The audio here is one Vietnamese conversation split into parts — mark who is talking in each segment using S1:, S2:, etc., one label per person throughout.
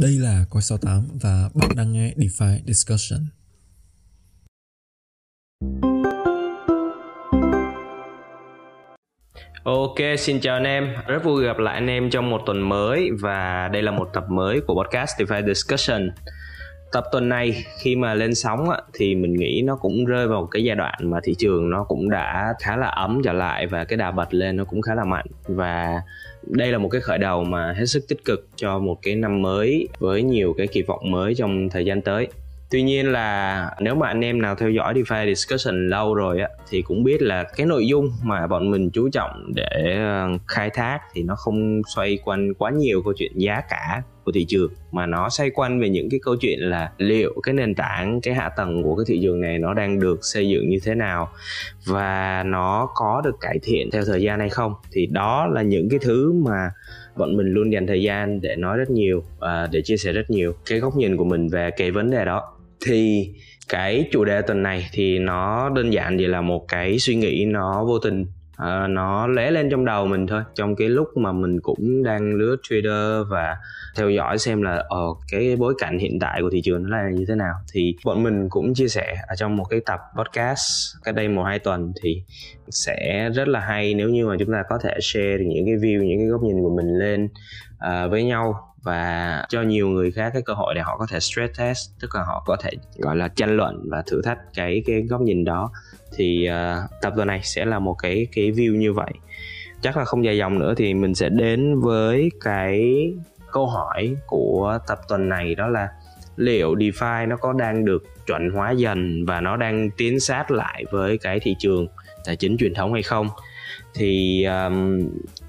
S1: Đây là Coi 68 và bạn đang nghe DeFi Discussion.
S2: Ok, xin chào anh em. Rất vui gặp lại anh em trong một tuần mới và đây là một tập mới của podcast DeFi Discussion. Tập tuần này khi mà lên sóng á, thì mình nghĩ nó cũng rơi vào cái giai đoạn mà thị trường nó cũng đã khá là ấm trở lại và cái đà bật lên nó cũng khá là mạnh và đây là một cái khởi đầu mà hết sức tích cực cho một cái năm mới với nhiều cái kỳ vọng mới trong thời gian tới tuy nhiên là nếu mà anh em nào theo dõi DeFi discussion lâu rồi á, thì cũng biết là cái nội dung mà bọn mình chú trọng để ờ, khai thác thì nó không xoay quanh quá nhiều câu chuyện giá cả của thị trường, mà nó xoay quanh về những cái câu chuyện là liệu cái nền tảng, cái hạ tầng của cái thị trường này nó đang được xây dựng như thế nào và nó có được cải thiện theo thời gian hay không. Thì đó là những cái thứ mà bọn mình luôn dành thời gian để nói rất nhiều và để chia sẻ rất nhiều cái góc nhìn của mình về cái vấn đề đó thì cái chủ đề tuần này thì nó đơn giản chỉ là một cái suy nghĩ nó vô tình. Uh, nó lóe lên trong đầu mình thôi. Trong cái lúc mà mình cũng đang lướt trader và theo dõi xem là ở uh, cái bối cảnh hiện tại của thị trường nó là như thế nào. Thì bọn mình cũng chia sẻ ở trong một cái tập podcast cách đây một hai tuần thì sẽ rất là hay nếu như mà chúng ta có thể share những cái view những cái góc nhìn của mình lên uh, với nhau và cho nhiều người khác cái cơ hội để họ có thể stress test tức là họ có thể gọi là tranh luận và thử thách cái cái góc nhìn đó. Thì uh, tập tuần này sẽ là một cái cái view như vậy. Chắc là không dài dòng nữa thì mình sẽ đến với cái câu hỏi của tập tuần này đó là liệu DeFi nó có đang được chuẩn hóa dần và nó đang tiến sát lại với cái thị trường tài chính truyền thống hay không? Thì um,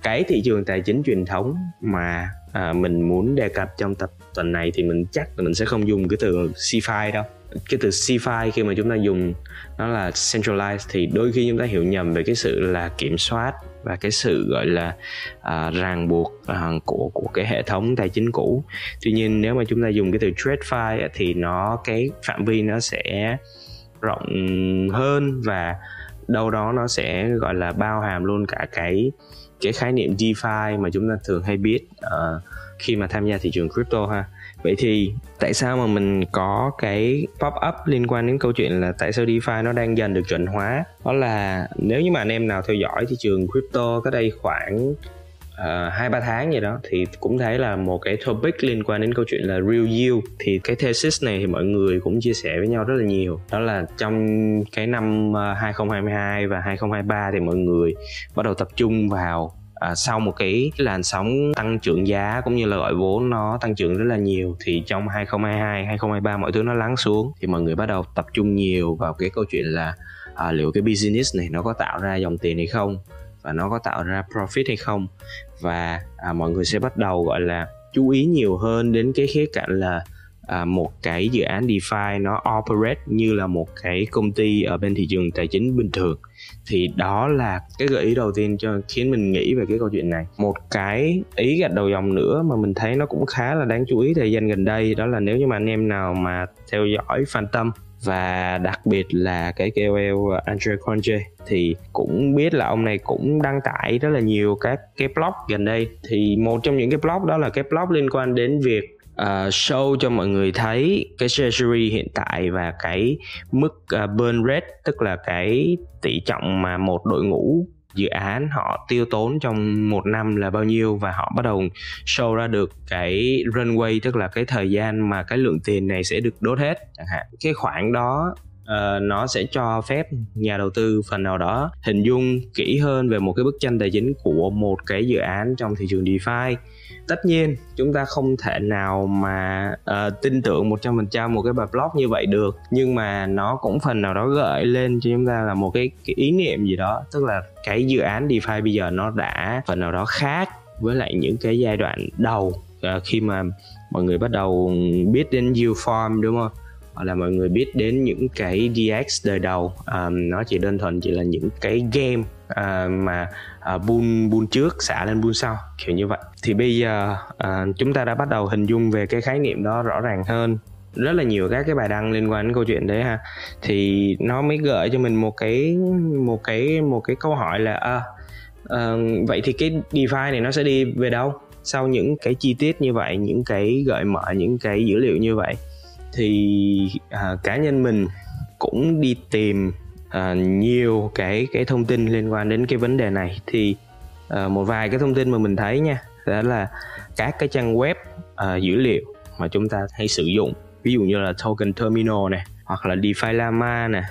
S2: cái thị trường tài chính truyền thống mà à, mình muốn đề cập trong tập tuần này thì mình chắc là mình sẽ không dùng cái từ CFI đâu. Cái từ CFI khi mà chúng ta dùng nó là centralized thì đôi khi chúng ta hiểu nhầm về cái sự là kiểm soát và cái sự gọi là à, ràng buộc à, của của cái hệ thống tài chính cũ. Tuy nhiên nếu mà chúng ta dùng cái từ TradeFi thì nó cái phạm vi nó sẽ rộng hơn và đâu đó nó sẽ gọi là bao hàm luôn cả cái cái khái niệm DeFi mà chúng ta thường hay biết uh, khi mà tham gia thị trường crypto ha. Vậy thì tại sao mà mình có cái pop up liên quan đến câu chuyện là tại sao DeFi nó đang dần được chuẩn hóa? Đó là nếu như mà anh em nào theo dõi thị trường crypto cách đây khoảng Ờ, hai uh, ba tháng gì đó thì cũng thấy là một cái topic liên quan đến câu chuyện là real yield. Thì cái thesis này thì mọi người cũng chia sẻ với nhau rất là nhiều. Đó là trong cái năm ờ, 2022 và 2023 thì mọi người bắt đầu tập trung vào à, sau một cái làn sóng tăng trưởng giá cũng như là gọi vốn nó tăng trưởng rất là nhiều thì trong 2022 2023 mọi thứ nó lắng xuống. Thì mọi người bắt đầu tập trung nhiều vào cái câu chuyện là à, liệu cái business này nó có tạo ra dòng tiền hay không và nó có tạo ra profit hay không. Và à, mọi người sẽ bắt đầu gọi là chú ý nhiều hơn đến cái khía cạnh là à, một cái dự án DeFi nó operate như là một cái công ty ở bên thị trường tài chính bình thường. Thì đó là cái gợi ý đầu tiên cho khiến mình nghĩ về cái câu chuyện này. Một cái ý gạch đầu dòng nữa mà mình thấy nó cũng khá là đáng chú ý thời gian gần đây đó là nếu như mà anh em nào mà theo dõi fan tâm và đặc biệt là cái KOL Andre Conje thì cũng biết là ông này cũng đăng tải rất là nhiều các cái blog gần đây. Thì một trong những cái blog đó là cái blog liên quan đến việc uh, show cho mọi người thấy cái treasury hiện tại và cái mức uh, burn rate tức là cái tỷ trọng mà một đội ngũ dự án họ tiêu tốn trong một năm là bao nhiêu và họ bắt đầu show ra được cái runway tức là cái thời gian mà cái lượng tiền này sẽ được đốt hết chẳng hạn. Cái khoản đó uh, nó sẽ cho phép nhà đầu tư phần nào đó hình dung kỹ hơn về một cái bức tranh tài chính của một cái dự án trong thị trường DeFi tất nhiên chúng ta không thể nào mà uh, tin tưởng 100% một cái bài blog như vậy được. Nhưng mà nó cũng phần nào đó gợi lên cho chúng ta là một cái, cái ý niệm gì đó. Tức là cái dự án DeFi bây giờ nó đã phần nào đó khác với lại những cái giai đoạn đầu uh, khi mà mọi người bắt đầu biết đến yield farm đúng không? Là mọi người biết đến những cái DX đời đầu. Um, nó chỉ đơn thuần chỉ là những cái game uh, mà à, uh, bull bull trước xả lên bull sau kiểu như vậy. Thì bây giờ uh, chúng ta đã bắt đầu hình dung về cái khái niệm đó rõ ràng hơn. Rất là nhiều các cái bài đăng liên quan đến câu chuyện đấy ha. Thì nó mới gợi cho mình một cái một cái một cái câu hỏi là à, uh, vậy thì cái DeFi này nó sẽ đi về đâu? Sau những cái chi tiết như vậy những cái gợi mở những cái dữ liệu như vậy thì à, cá nhân mình cũng đi tìm à, nhiều cái cái thông tin liên quan đến cái vấn đề này. Thì à, một vài cái thông tin mà mình thấy nha đó là các cái trang web à, dữ liệu mà chúng ta hay sử dụng. Ví dụ như là token terminal này hoặc là DeFi Lama nè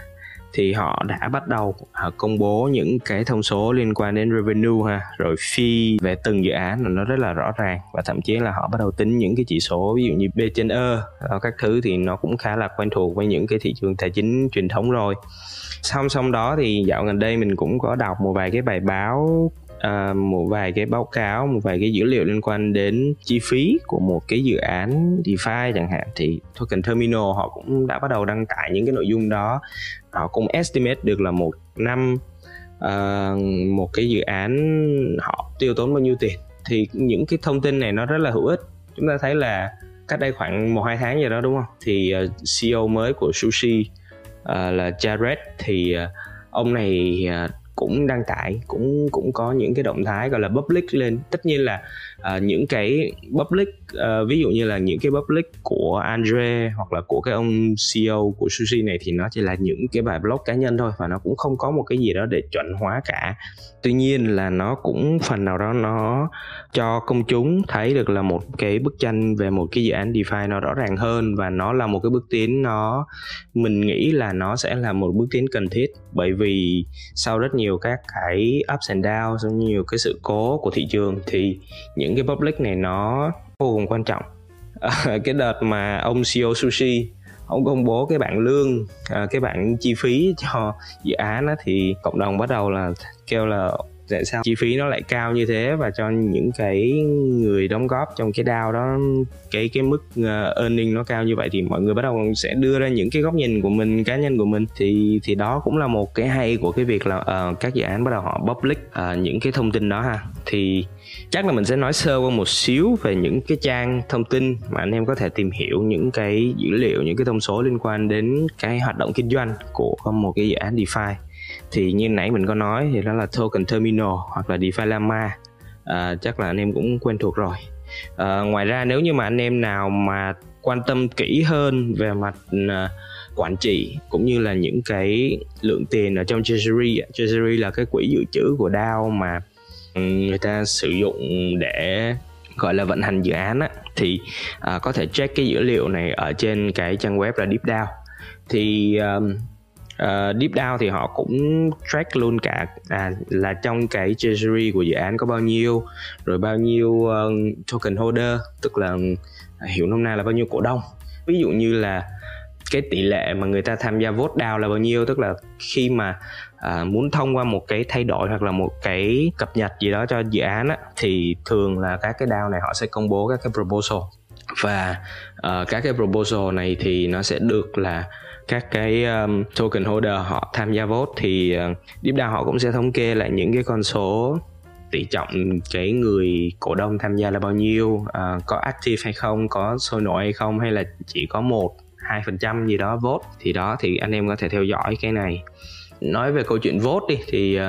S2: thì họ đã bắt đầu à, công bố những cái thông số liên quan đến revenue ha. Rồi fee về từng dự án là nó rất là rõ ràng và thậm chí là họ bắt đầu tính những cái chỉ số ví dụ như B trên E ờ, các thứ thì nó cũng khá là quen thuộc với những cái thị trường tài chính truyền thống rồi. Song song đó thì dạo gần đây mình cũng có đọc một vài cái bài báo uh, một vài cái báo cáo một vài cái dữ liệu liên quan đến chi phí của một cái dự án DeFi chẳng hạn. Thì token terminal họ cũng đã bắt đầu đăng tải những cái nội dung đó họ cũng estimate được là một năm uh, một cái dự án họ tiêu tốn bao nhiêu tiền. Thì những cái thông tin này nó rất là hữu ích. Chúng ta thấy là cách đây khoảng một hai tháng gì đó đúng không? Thì ờ, uh, CEO mới của sushi uh, là Jared thì uh, ông này uh, cũng đăng tải cũng cũng có những cái động thái gọi là public lên. Tất nhiên là uh, những cái public uh, ví dụ như là những cái public của Andre hoặc là của cái ông CEO của Sushi này thì nó chỉ là những cái bài blog cá nhân thôi và nó cũng không có một cái gì đó để chuẩn hóa cả. Tuy nhiên là nó cũng phần nào đó nó cho công chúng thấy được là một cái bức tranh về một cái dự án DeFi nó rõ ràng hơn và nó là một cái bước tiến nó mình nghĩ là nó sẽ là một bước tiến cần thiết bởi vì sau rất nhiều các cái ups and downs sau nhiều cái sự cố của thị trường thì những cái public này nó vô cùng quan trọng. Ờ, cái đợt mà ông CEO sushi ông công bố cái bảng lương à, cái bảng chi phí cho dự án đó thì cộng đồng bắt đầu là kêu là tại sao chi phí nó lại cao như thế và cho những cái người đóng góp trong cái DAO đó cái cái mức uh, earning nó cao như vậy thì mọi người bắt đầu sẽ đưa ra những cái góc nhìn của mình cá nhân của mình. Thì thì đó cũng là một cái hay của cái việc là uh, các dự án bắt đầu họ public uh, những cái thông tin đó ha. Thì chắc là mình sẽ nói sơ qua một xíu về những cái trang thông tin mà anh em có thể tìm hiểu những cái dữ liệu những cái thông số liên quan đến cái hoạt động kinh doanh của một cái dự án DeFi thì như nãy mình có nói thì đó là token terminal hoặc là DeFi Llama. À, chắc là anh em cũng quen thuộc rồi. À, ngoài ra nếu như mà anh em nào mà quan tâm kỹ hơn về mặt à, quản trị cũng như là những cái lượng tiền ở trong treasury treasury là cái quỹ dự trữ của DAO mà ừ, người ta sử dụng để gọi là vận hành dự án á, thì uh, có thể check cái dữ liệu này ở trên cái trang web là DeepDAO thì um, uh, deep down thì họ cũng track luôn cả à, là trong cái treasury của dự án có bao nhiêu rồi bao nhiêu uh, token holder tức là à, hiểu nôm na là bao nhiêu cổ đông. Ví dụ như là cái tỷ lệ mà người ta tham gia vote down là bao nhiêu tức là khi mà à, muốn thông qua một cái thay đổi hoặc là một cái cập nhật gì đó cho dự án á, thì thường là các cái DAO này họ sẽ công bố các cái proposal và uh, các cái proposal này thì nó sẽ được là các cái um, token holder họ tham gia vote thì ờ, uh, DeepDAO họ cũng sẽ thống kê lại những cái con số tỷ trọng cái người cổ đông tham gia là bao nhiêu uh, có active hay không có sôi nổi hay không hay là chỉ có một hai phần trăm gì đó vote. Thì đó thì anh em có thể theo dõi cái này. Nói về câu chuyện vote đi thì uh,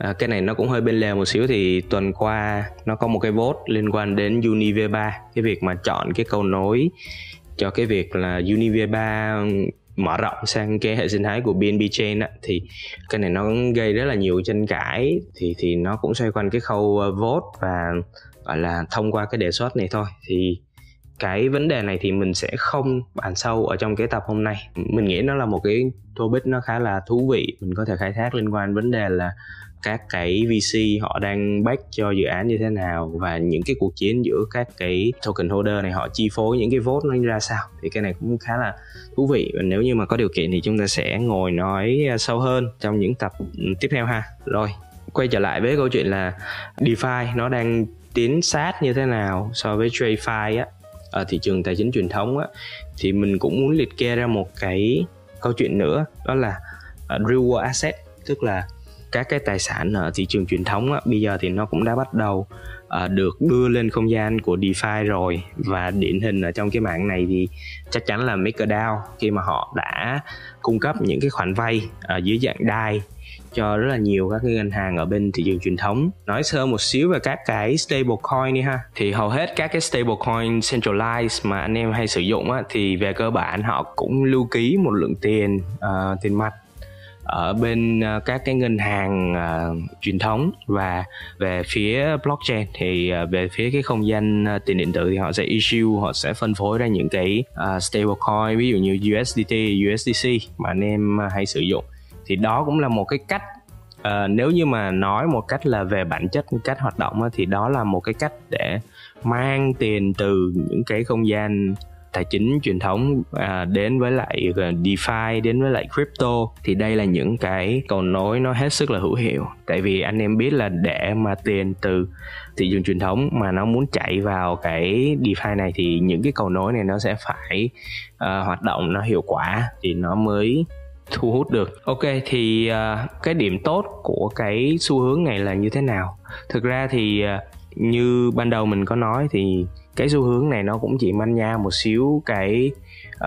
S2: À, cái này nó cũng hơi bên lề một xíu thì tuần qua nó có một cái vote liên quan đến UniV3 cái việc mà chọn cái câu nối cho cái việc là UniV3 mở rộng sang cái hệ sinh thái của BNB Chain á, thì cái này nó gây rất là nhiều tranh cãi. Thì thì nó cũng xoay quanh cái khâu ờ, vote và gọi là thông qua cái đề xuất này thôi. Thì cái vấn đề này thì mình sẽ không bàn sâu ở trong cái tập hôm nay. Mình nghĩ nó là một cái topic nó khá là thú vị. Mình có thể khai thác liên quan vấn đề là các cái VC họ đang back cho dự án như thế nào và những cái cuộc chiến giữa các cái token holder này họ chi phối những cái vote nó ra sao. Thì cái này cũng khá là thú vị. Và nếu như mà có điều kiện thì chúng ta sẽ ngồi nói à, sâu hơn trong những tập tiếp theo ha. Rồi quay trở lại với câu chuyện là DeFi nó đang tiến sát như thế nào so với TradeFi á. Ở thị trường tài chính truyền thống á thì mình cũng muốn liệt kê ra một cái câu chuyện nữa đó là uh, real world asset tức là các cái tài sản ở thị trường truyền thống á, bây giờ thì nó cũng đã bắt đầu uh, được đưa lên không gian của DeFi rồi. Và điển hình ở trong cái mạng này thì chắc chắn là MakerDAO khi mà họ đã cung cấp những cái khoản vay uh, dưới dạng DAI cho rất là nhiều các cái ngân hàng ở bên thị trường truyền thống. Nói sơ một xíu về các cái stablecoin đi ha. Thì hầu hết các cái stablecoin centralized mà anh em hay sử dụng á, thì về cơ bản họ cũng lưu ký một lượng tiền uh, tiền mặt ở bên ờ, các cái ngân hàng uh, truyền thống và về phía blockchain thì uh, về phía cái không gian uh, tiền điện tử thì họ sẽ issue họ sẽ phân phối ra những cái uh, stablecoin ví dụ như USDT, USDC mà anh em uh, hay sử dụng. Thì đó cũng là một cái cách uh, nếu như mà nói một cách là về bản chất cách hoạt động thì đó là một cái cách để mang tiền từ những cái không gian tài chính truyền thống à, đến với lại DeFi đến với lại crypto thì đây là những cái cầu nối nó hết sức là hữu hiệu. Tại vì anh em biết là để mà tiền từ thị trường truyền thống mà nó muốn chạy vào cái DeFi này thì những cái cầu nối này nó sẽ phải uh, hoạt động nó hiệu quả thì nó mới thu hút được. Ok thì uh, cái điểm tốt của cái xu hướng này là như thế nào? Thực ra thì uh, như ban đầu mình có nói thì cái xu hướng này nó cũng chỉ manh nha một xíu cái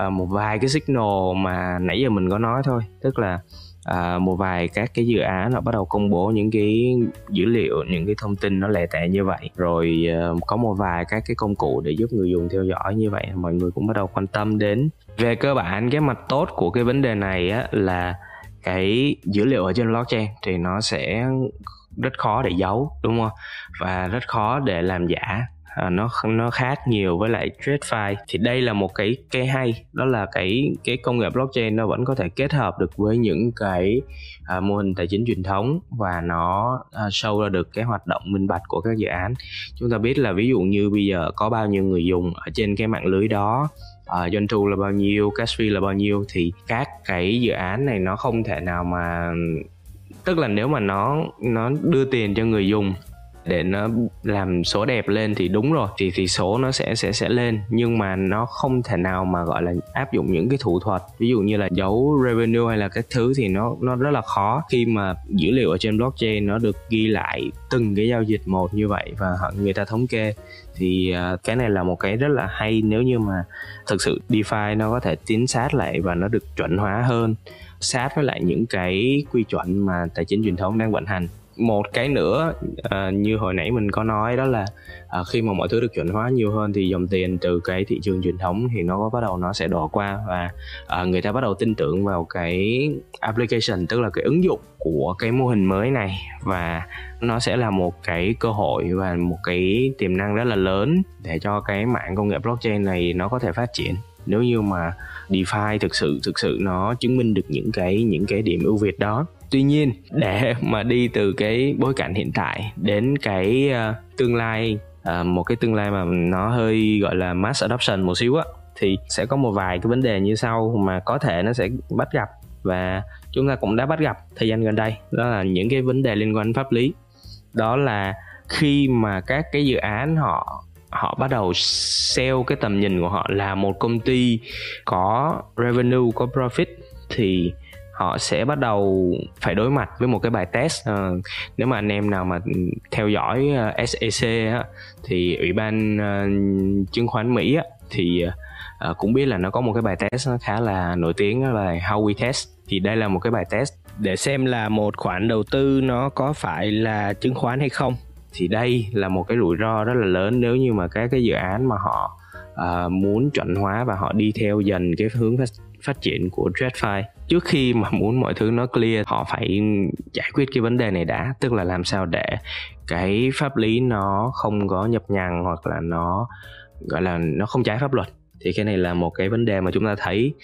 S2: uh, một vài cái signal mà nãy giờ mình có nói thôi. Tức là uh, một vài các cái dự án nó bắt đầu công bố những cái dữ liệu những cái thông tin nó lẻ tẻ như vậy. Rồi uh, có một vài các cái công cụ để giúp người dùng theo dõi như vậy mọi người cũng bắt đầu quan tâm đến. Về cơ bản cái mặt tốt của cái vấn đề này á, là cái dữ liệu ở trên blockchain thì nó sẽ rất khó để giấu đúng không? Và rất khó để làm giả à, nó nó khác nhiều với lại TradeFi thì đây là một cái cái hay đó là cái cái công nghệ blockchain nó vẫn có thể kết hợp được với những cái à, mô hình tài chính truyền thống và nó à, sâu ra được cái hoạt động minh bạch của các dự án. Chúng ta biết là ví dụ như bây giờ có bao nhiêu người dùng ở trên cái mạng lưới đó uh, doanh thu là bao nhiêu cash fee là bao nhiêu thì các cái dự án này nó không thể nào mà tức là nếu mà nó nó đưa tiền cho người dùng để nó làm số đẹp lên thì đúng rồi, thì thì số nó sẽ sẽ sẽ lên. Nhưng mà nó không thể nào mà, gọi là, áp dụng những cái thủ thuật, ví dụ như là giấu revenue hay là các thứ thì nó nó rất là khó. Khi mà dữ liệu ở trên blockchain nó được ghi lại từng cái giao dịch một như vậy và người ta thống kê, thì à, cái này là một cái rất là hay. Nếu như mà thực sự DeFi nó có thể tiến sát lại và nó được chuẩn hóa hơn, sát với lại những cái quy chuẩn mà tài chính truyền thống đang vận hành một cái nữa à, như hồi nãy mình có nói đó là à, khi mà mọi thứ được chuẩn hóa nhiều hơn thì dòng tiền từ cái thị trường truyền thống thì nó bắt đầu nó sẽ đổ qua và à, người ta bắt đầu tin tưởng vào cái application tức là cái ứng dụng của cái mô hình mới này và nó sẽ là một cái cơ hội và một cái tiềm năng rất là lớn để cho cái mạng công nghệ blockchain này nó có thể phát triển. Nếu như mà DeFi thực sự thực sự nó chứng minh được những cái những cái điểm ưu việt đó tuy nhiên để mà đi từ cái bối cảnh hiện tại đến cái uh, tương lai uh, một cái tương lai mà nó hơi gọi là mass adoption một xíu á thì sẽ có một vài cái vấn đề như sau mà có thể nó sẽ bắt gặp và chúng ta cũng đã bắt gặp thời gian gần đây. Đó là những cái vấn đề liên quan đến pháp lý. Đó là khi mà các cái dự án họ họ bắt đầu sell cái tầm nhìn của họ là một công ty có revenue có profit thì họ sẽ bắt đầu phải đối mặt với một cái bài test. À, nếu mà anh em nào mà theo dõi ờ, uh, SEC á, thì ủy ban uh, chứng khoán Mỹ á, thì uh, cũng biết là nó có một cái bài test nó khá là nổi tiếng đó là How We Test. Thì đây là một cái bài test để xem là một khoản đầu tư nó có phải là chứng khoán hay không. Thì đây là một cái rủi ro rất là lớn nếu như mà các cái dự án mà họ uh, muốn chuẩn hóa và họ đi theo dần cái hướng phát, triển của TradFi trước khi mà muốn mọi thứ nó clear họ phải giải quyết cái vấn đề này đã. Tức là làm sao để cái pháp lý nó không có nhập nhằng hoặc là nó gọi là nó không trái pháp luật. Thì cái này là một cái vấn đề mà chúng ta thấy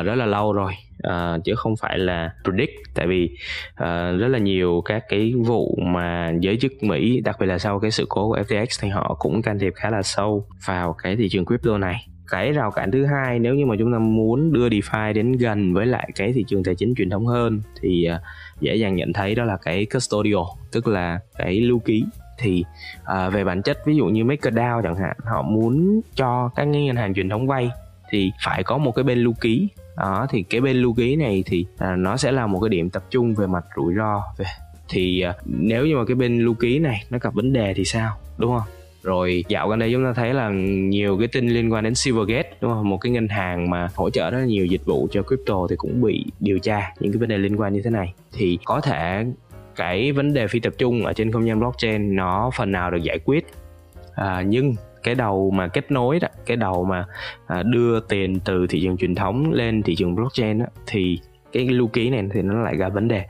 S2: uh, rất là lâu rồi. Uh, chứ không phải là predict. Tại vì uh, rất là nhiều các cái vụ mà giới chức Mỹ đặc biệt là sau cái sự cố của FTX thì họ cũng can thiệp khá là sâu vào cái thị trường crypto này cái rào cản thứ hai nếu như mà chúng ta muốn đưa DeFi đến gần với lại cái thị trường tài chính truyền thống hơn thì à, dễ dàng nhận thấy đó là cái custodial tức là cái lưu ký. Thì uh, về bản chất ví dụ như MakerDAO chẳng hạn họ muốn cho các ngân hàng truyền thống vay thì phải có một cái bên lưu ký. Đó thì cái bên lưu ký này thì uh, nó sẽ là một cái điểm tập trung về mặt rủi ro. Về thì uh, nếu như mà cái bên lưu ký này nó gặp vấn đề thì sao đúng không? Rồi dạo gần đây chúng ta thấy là nhiều cái tin liên quan đến Silvergate đúng không? Một cái ngân hàng mà hỗ trợ rất là nhiều dịch vụ cho crypto thì cũng bị điều tra những cái vấn đề liên quan như thế này. Thì có thể cái vấn đề phi tập trung ở trên không gian blockchain nó phần nào được giải quyết. À, nhưng cái đầu mà kết nối đó cái đầu mà à, đưa tiền từ thị trường truyền thống lên thị trường blockchain đó, thì cái lưu ký này thì nó lại ra vấn đề.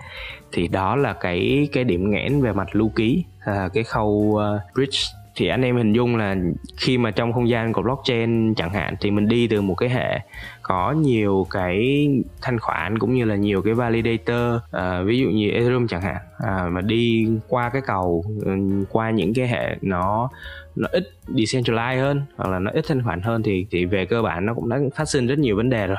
S2: Thì đó là cái cái điểm nghẽn về mặt lưu ký à, cái khâu uh, bridge thì anh em hình dung là khi mà trong không gian của blockchain chẳng hạn thì mình đi từ một cái hệ có nhiều cái thanh khoản cũng như là nhiều cái validator à, ví dụ như Ethereum chẳng hạn à, mà đi qua cái cầu ừ, qua những cái hệ nó nó ít decentralized hơn hoặc là nó ít thanh khoản hơn thì thì về cơ bản nó cũng đã phát sinh rất nhiều vấn đề rồi.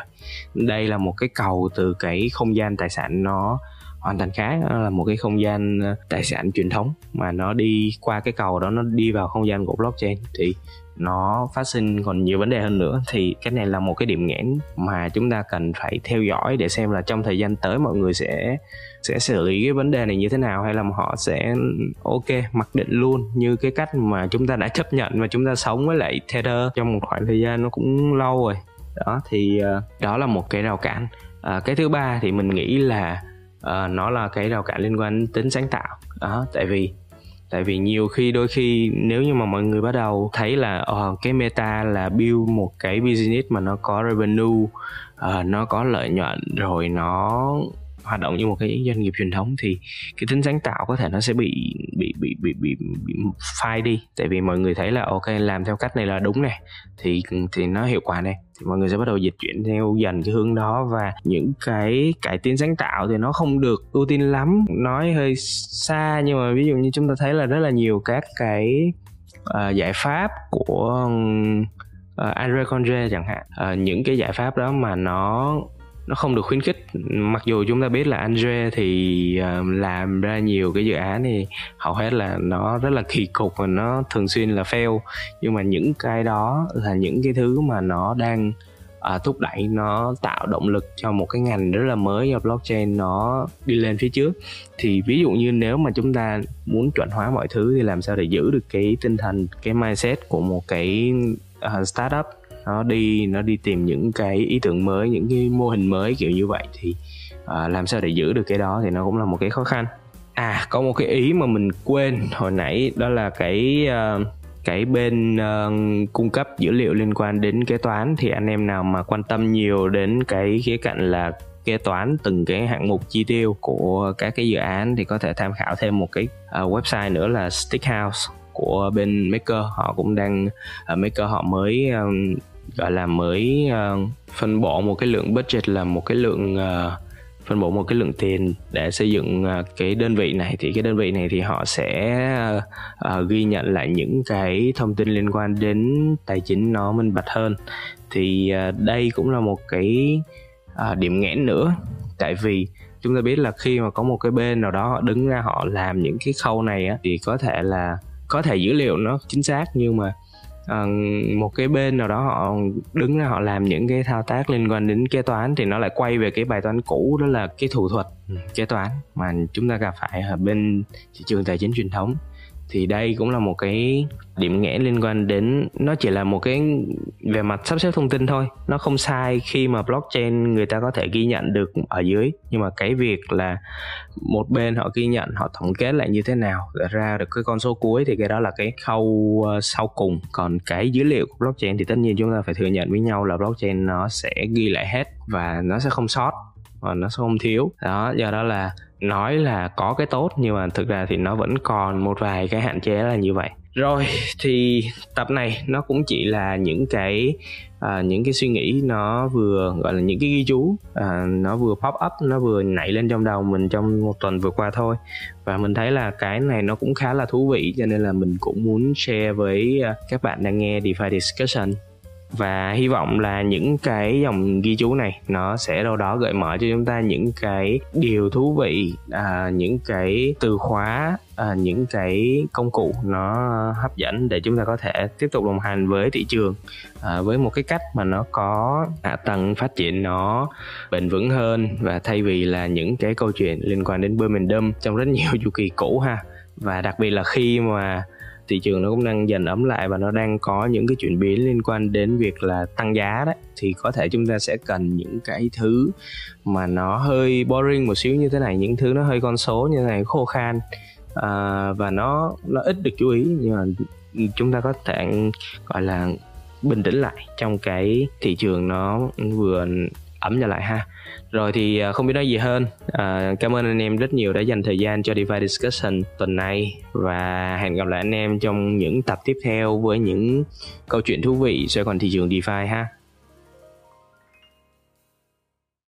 S2: Đây là một cái cầu từ cái không gian tài sản nó hoàn thành khác là một cái không gian ờ, tài sản truyền thống mà nó đi qua cái cầu đó nó đi vào không gian của blockchain. Thì nó phát sinh còn nhiều vấn đề hơn nữa. Thì cái này là một cái điểm nghẽn mà chúng ta cần phải theo dõi để xem là trong thời gian tới mọi người sẽ sẽ xử lý cái vấn đề này như thế nào hay là họ sẽ ok mặc định luôn như cái cách mà chúng ta đã chấp nhận và chúng ta sống với lại tether trong một khoảng thời gian nó cũng lâu rồi. Đó thì ờ, đó là một cái rào cản. À, cái thứ ba thì mình nghĩ là uh, nó là cái rào cản liên quan đến tính sáng tạo. Đó tại vì tại vì nhiều khi đôi khi nếu như mà mọi người bắt đầu thấy là uh, cái meta là build một cái business mà nó có revenue uh, nó có lợi nhuận rồi nó hoạt động như một cái doanh nghiệp truyền thống thì cái tính sáng tạo có thể nó sẽ bị bị bị bị bị, phai đi. Tại vì mọi người thấy là ok làm theo cách này là đúng này. Thì thì nó hiệu quả này. Thì mọi người sẽ bắt đầu dịch chuyển theo dần cái hướng đó. Và những cái cải tiến sáng tạo thì nó không được ưu tiên lắm. Nói hơi xa nhưng mà ví dụ như chúng ta thấy là rất là nhiều các cái uh, giải pháp của ờ, uh, Andre Conde chẳng hạn. Uh, những cái giải pháp đó mà nó nó không được khuyến khích. Mặc dù chúng ta biết là Andre thì ờ, làm ra nhiều cái dự án thì hầu hết là nó rất là kỳ cục và nó thường xuyên là fail. Nhưng mà những cái đó là những cái thứ mà nó đang ờ, thúc đẩy nó tạo động lực cho một cái ngành rất là mới do blockchain nó đi lên phía trước. Thì ví dụ như nếu mà chúng ta muốn chuẩn hóa mọi thứ thì làm sao để giữ được cái tinh thần cái mindset của một cái uh, startup? Nó đi nó đi tìm những cái ý tưởng mới những cái mô hình mới kiểu như vậy thì uh, làm sao để giữ được cái đó thì nó cũng là một cái khó khăn. À có một cái ý mà mình quên hồi nãy đó là cái uh, cái bên uh, cung cấp dữ liệu liên quan đến kế toán. Thì anh em nào mà quan tâm nhiều đến cái khía cạnh là kế toán từng cái hạng mục chi tiêu của các cái dự án thì có thể tham khảo thêm một cái uh, website nữa là Stickhouse của bên Maker. Họ cũng đang uh, Maker họ mới um, gọi là mới uh, phân bổ một cái lượng budget là một cái lượng uh, phân bổ một cái lượng tiền để xây dựng uh, cái đơn vị này. Thì cái đơn vị này thì họ sẽ uh, uh, ghi nhận lại những cái thông tin liên quan đến tài chính nó minh bạch hơn. Thì uh, đây cũng là một cái uh, điểm nghẽn nữa. Tại vì chúng ta biết là khi mà có một cái bên nào đó họ đứng ra họ làm những cái khâu này á, thì có thể là có thể dữ liệu nó chính xác nhưng mà uh, một cái bên nào đó họ đứng ra họ làm những cái thao tác liên quan đến kế toán thì nó lại quay về cái bài toán cũ đó là cái thủ thuật ừ, kế toán mà chúng ta gặp phải ở bên thị trường tài chính truyền thống thì đây cũng là một cái điểm nghẽn liên quan đến, nó chỉ là một cái về mặt sắp xếp thông tin thôi. Nó không sai khi mà blockchain người ta có thể ghi nhận được ở dưới. Nhưng mà cái việc là một bên họ ghi nhận, họ tổng kết lại như thế nào, để ra được cái con số cuối thì cái đó là cái khâu ờ, sau cùng. Còn cái dữ liệu của blockchain thì tất nhiên chúng ta phải thừa nhận với nhau là blockchain nó sẽ ghi lại hết và nó sẽ không sót và nó sẽ không thiếu. Đó do đó là nói là có cái tốt nhưng mà thực ra thì nó vẫn còn một vài cái hạn chế là như vậy. Rồi thì tập này nó cũng chỉ là những cái à, những cái suy nghĩ nó vừa gọi là những cái ghi chú à, nó vừa pop up nó vừa nảy lên trong đầu mình trong một tuần vừa qua thôi. Và mình thấy là cái này nó cũng khá là thú vị cho nên là mình cũng muốn share với à, các bạn đang nghe DeFi discussion và hy vọng là những cái dòng ghi chú này nó sẽ đâu đó gợi mở cho chúng ta những cái điều thú vị à, những cái từ khóa à, những cái công cụ nó hấp dẫn để chúng ta có thể tiếp tục đồng hành với thị trường à, với một cái cách mà nó có hạ tầng phát triển nó bền vững hơn. Và thay vì là những cái câu chuyện liên quan đến bơm mình đâm trong rất nhiều chu kỳ cũ ha. Và đặc biệt là khi mà thị trường nó cũng đang dần ấm lại và nó đang có những cái chuyển biến liên quan đến việc là tăng giá đấy. Thì có thể chúng ta sẽ cần những cái thứ mà nó hơi boring một xíu như thế này những thứ nó hơi con số như thế này khô khan. À, và nó nó ít được chú ý nhưng mà chúng ta có thể gọi là bình tĩnh lại trong cái thị trường nó vừa ấm trở lại ha. Rồi thì à, không biết nói gì hơn. À, cảm ơn anh em rất nhiều đã dành thời gian cho DeFi Discussion tuần này và hẹn gặp lại anh em trong những tập tiếp theo với những câu chuyện thú vị xoay quanh thị trường DeFi ha.